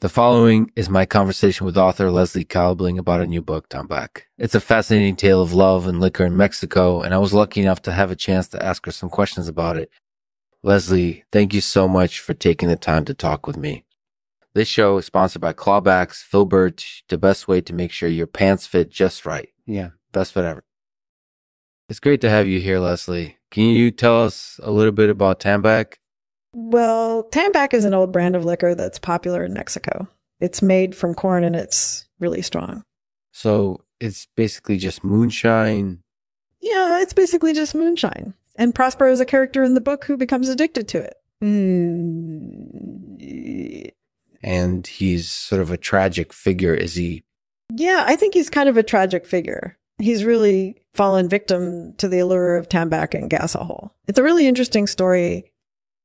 The following is my conversation with author Leslie Kaelbling about a new book, Tambac. It's a fascinating tale of love and liquor in Mexico, and I was lucky enough to have a chance to ask her some questions about it. Leslie, thank you so much for taking the time to talk with me. This show is sponsored by Clawbacks, Filbert, the best way to make sure your pants fit just right. Yeah. Best fit ever. It's great to have you here, Leslie. Can you tell us a little bit about Tambac? Well, Tambac is an old brand of liquor that's popular in Mexico. It's made from corn and it's really strong. So it's basically just moonshine. Yeah, it's basically just moonshine. And Prospero is a character in the book who becomes addicted to it. Mm. And he's sort of a tragic figure. Is he? Yeah, I think he's kind of a tragic figure. He's really fallen victim to the allure of Tambac and gasohol. It's a really interesting story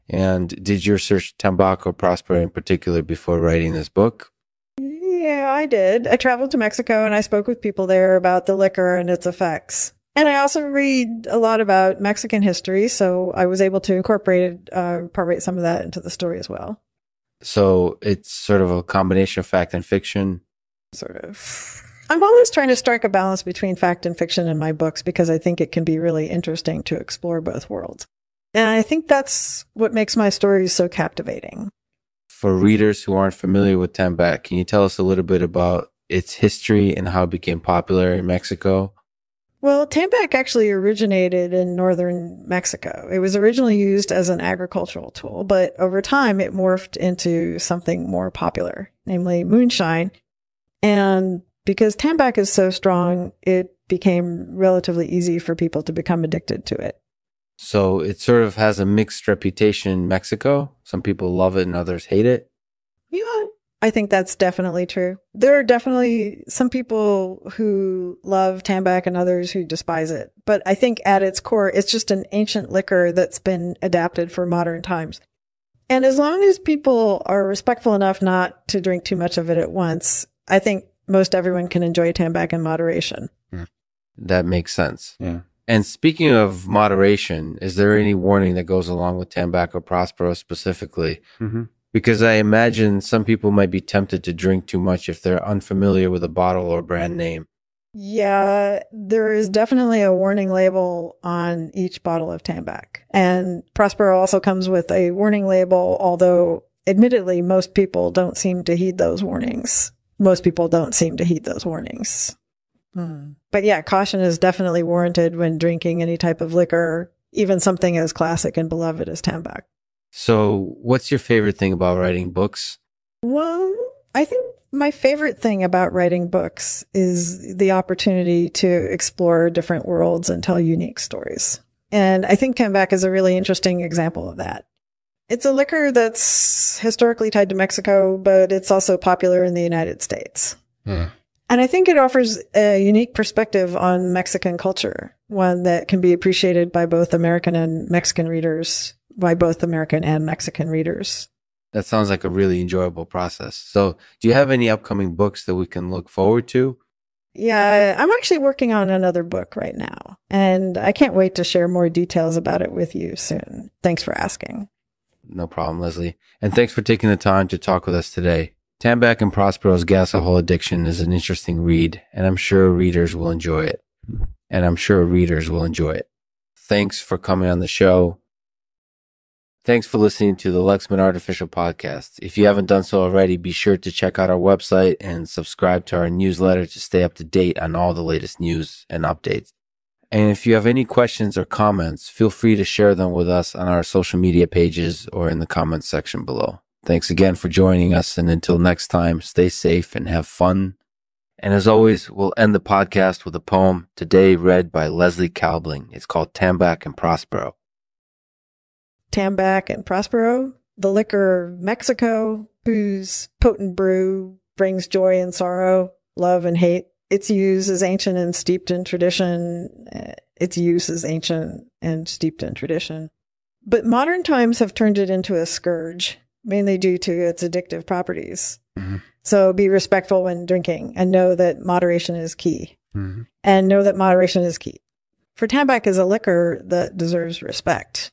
and did you search Tambac prosper in particular before writing this book? Yeah, I did. I traveled to Mexico and I spoke with people there about the liquor and its effects. And I also read a lot about Mexican history, so I was able to incorporate uh, incorporate some of that into the story as well. So it's sort of a combination of fact and fiction. Sort of. I'm always trying to strike a balance between fact and fiction in my books because I think it can be really interesting to explore both worlds. And I think that's what makes my stories so captivating. For readers who aren't familiar with Tambac, can you tell us a little bit about its history and how it became popular in Mexico? Well, Tambac actually originated in northern Mexico. It was originally used as an agricultural tool, but over time it morphed into something more popular, namely moonshine. And because Tambac is so strong, it became relatively easy for people to become addicted to it. So it sort of has a mixed reputation in Mexico. Some people love it and others hate it. Yeah, I think that's definitely true. There are definitely some people who love Tambac and others who despise it. But I think at its core, it's just an ancient liquor that's been adapted for modern times. And as long as people are respectful enough not to drink too much of it at once, I think most everyone can enjoy Tambac in moderation. That makes sense. Yeah. And speaking of moderation, is there any warning that goes along with Tambac Prospero specifically? Mm-hmm. Because I imagine some people might be tempted to drink too much if they're unfamiliar with a bottle or brand name. Yeah, there is definitely a warning label on each bottle of Tambac. And Prospero also comes with a warning label, although admittedly, most people don't seem to heed those warnings. Most people don't seem to heed those warnings. Hmm. But yeah, caution is definitely warranted when drinking any type of liquor, even something as classic and beloved as Tambac. So, what's your favorite thing about writing books? Well, I think my favorite thing about writing books is the opportunity to explore different worlds and tell unique stories. And I think Tambac is a really interesting example of that. It's a liquor that's historically tied to Mexico, but it's also popular in the United States. Hmm. And I think it offers a unique perspective on Mexican culture, one that can be appreciated by both American and Mexican readers, by both American and Mexican readers. That sounds like a really enjoyable process. So, do you have any upcoming books that we can look forward to? Yeah, I'm actually working on another book right now, and I can't wait to share more details about it with you soon. Thanks for asking. No problem, Leslie. And thanks for taking the time to talk with us today. Tambac and Prospero's Gasohol Addiction is an interesting read, and I'm sure readers will enjoy it. And I'm sure readers will enjoy it. Thanks for coming on the show. Thanks for listening to the Lexman Artificial Podcast. If you haven't done so already, be sure to check out our website and subscribe to our newsletter to stay up to date on all the latest news and updates. And if you have any questions or comments, feel free to share them with us on our social media pages or in the comments section below. Thanks again for joining us. And until next time, stay safe and have fun. And as always, we'll end the podcast with a poem today read by Leslie Kaelbling. It's called Tambac and Prospero. Tambac and Prospero, the liquor of Mexico, whose potent brew brings joy and sorrow, love and hate. Its use is ancient and steeped in tradition. Its use is ancient and steeped in tradition. But modern times have turned it into a scourge, mainly due to its addictive properties. Mm-hmm. So be respectful when drinking and know that moderation is key. Mm-hmm. And know that moderation is key. For Tambac is a liquor that deserves respect.